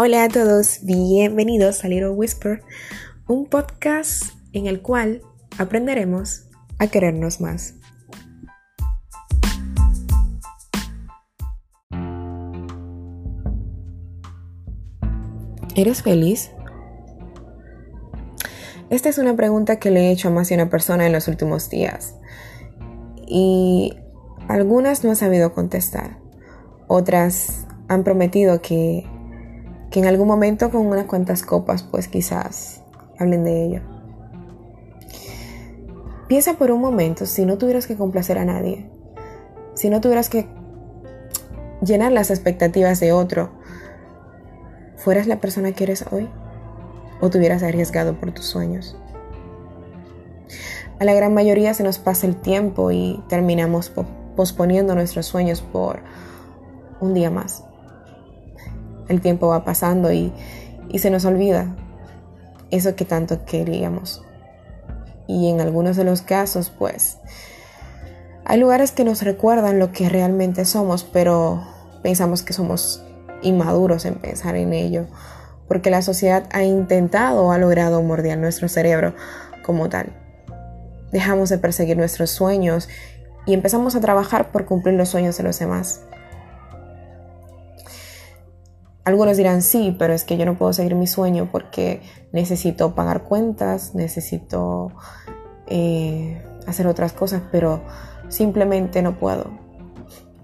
Hola a todos, bienvenidos a Little Whisper, un podcast en el cual aprenderemos a querernos más. ¿Eres feliz? Esta es una pregunta que le he hecho a más de una persona en los últimos días y algunas no han sabido contestar, otras han prometido que que en algún momento con unas cuantas copas pues quizás hablen de ello. Piensa por un momento si no tuvieras que complacer a nadie, si no tuvieras que llenar las expectativas de otro, ¿fueras la persona que eres hoy? ¿O te hubieras arriesgado por tus sueños? A la gran mayoría se nos pasa el tiempo y terminamos posponiendo nuestros sueños por un día más el tiempo va pasando y, se nos olvida eso que tanto queríamos. Y en algunos de los casos, pues, hay lugares que nos recuerdan lo que realmente somos, pero pensamos que somos inmaduros en pensar en ello, porque la sociedad ha intentado o ha logrado morder nuestro cerebro como tal. Dejamos de perseguir nuestros sueños y empezamos a trabajar por cumplir los sueños de los demás. Algunos dirán, sí, pero es que yo no puedo seguir mi sueño porque necesito pagar cuentas, necesito eh, hacer otras cosas, pero simplemente no puedo.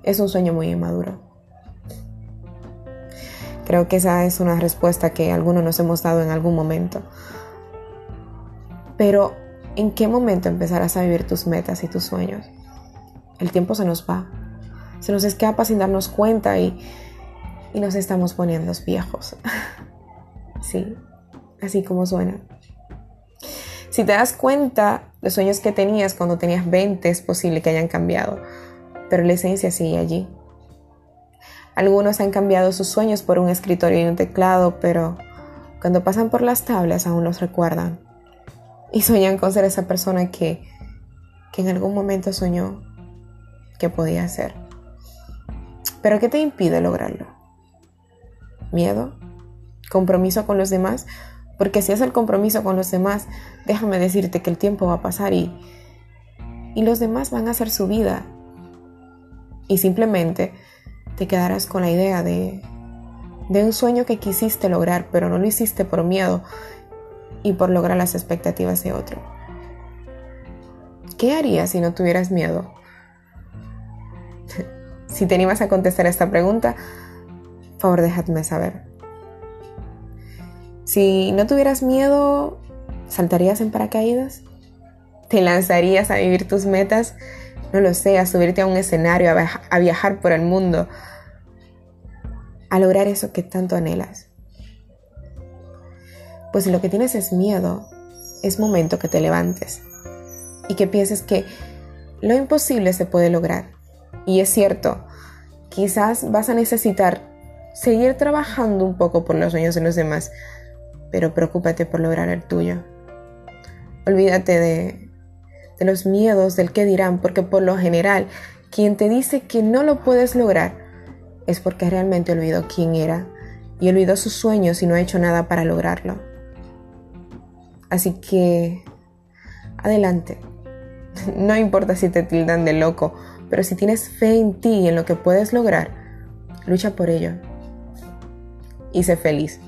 Es un sueño muy inmaduro. Creo que esa es una respuesta que algunos nos hemos dado en algún momento. Pero, ¿en qué momento empezarás a vivir tus metas y tus sueños? El tiempo se nos va. Se nos escapa sin darnos cuenta y y nos estamos poniendo viejos. sí, así como suena. Si te das cuenta, los sueños que tenías cuando tenías 20 es posible que hayan cambiado, pero la esencia sigue allí. Algunos han cambiado sus sueños por un escritorio y un teclado, pero cuando pasan por las tablas aún los recuerdan. Y sueñan con ser esa persona que, que en algún momento soñó que podía ser. Pero ¿qué te impide lograrlo? Miedo, compromiso con los demás, porque si es el compromiso con los demás, déjame decirte que el tiempo va a pasar y, y los demás van a hacer su vida. Y simplemente te quedarás con la idea de, de un sueño que quisiste lograr, pero no lo hiciste por miedo y por lograr las expectativas de otro. ¿Qué harías si no tuvieras miedo? si te animas a contestar esta pregunta, favor déjame saber. Si no tuvieras miedo, ¿saltarías en paracaídas? ¿Te lanzarías a vivir tus metas? No lo sé, a subirte a un escenario, a viajar por el mundo, a lograr eso que tanto anhelas. Pues si lo que tienes es miedo, es momento que te levantes y que pienses que lo imposible se puede lograr. Y es cierto, quizás vas a necesitar seguir trabajando un poco por los sueños de los demás, pero preocúpate por lograr el tuyo. Olvídate de, los miedos del que dirán, porque por lo general, quien te dice que no lo puedes lograr es porque realmente olvidó quién era y olvidó sus sueños y no ha hecho nada para lograrlo. Así que, adelante. No importa si te tildan de loco, pero si tienes fe en ti y en lo que puedes lograr, lucha por ello y sé feliz.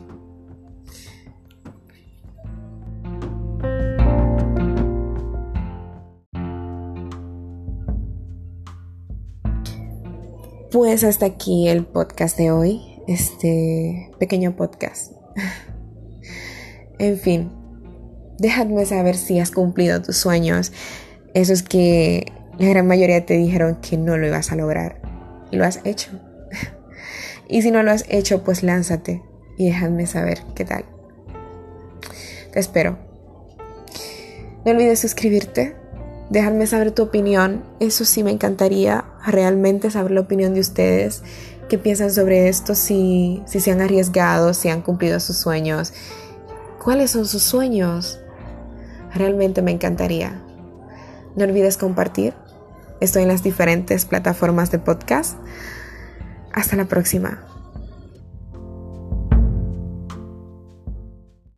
Pues hasta aquí el podcast de hoy, este pequeño podcast. en fin, déjame saber si has cumplido tus sueños, esos que la gran mayoría te dijeron que no lo ibas a lograr y lo has hecho. Y si no lo has hecho, pues lánzate y déjame saber qué tal. Te espero. No olvides suscribirte, dejarme saber tu opinión. Eso sí me encantaría realmente saber la opinión de ustedes. ¿Qué piensan sobre esto? Si, si se han arriesgado, si han cumplido sus sueños. ¿Cuáles son sus sueños? Realmente me encantaría. No olvides compartir. Estoy en las diferentes plataformas de podcast. Hasta la próxima.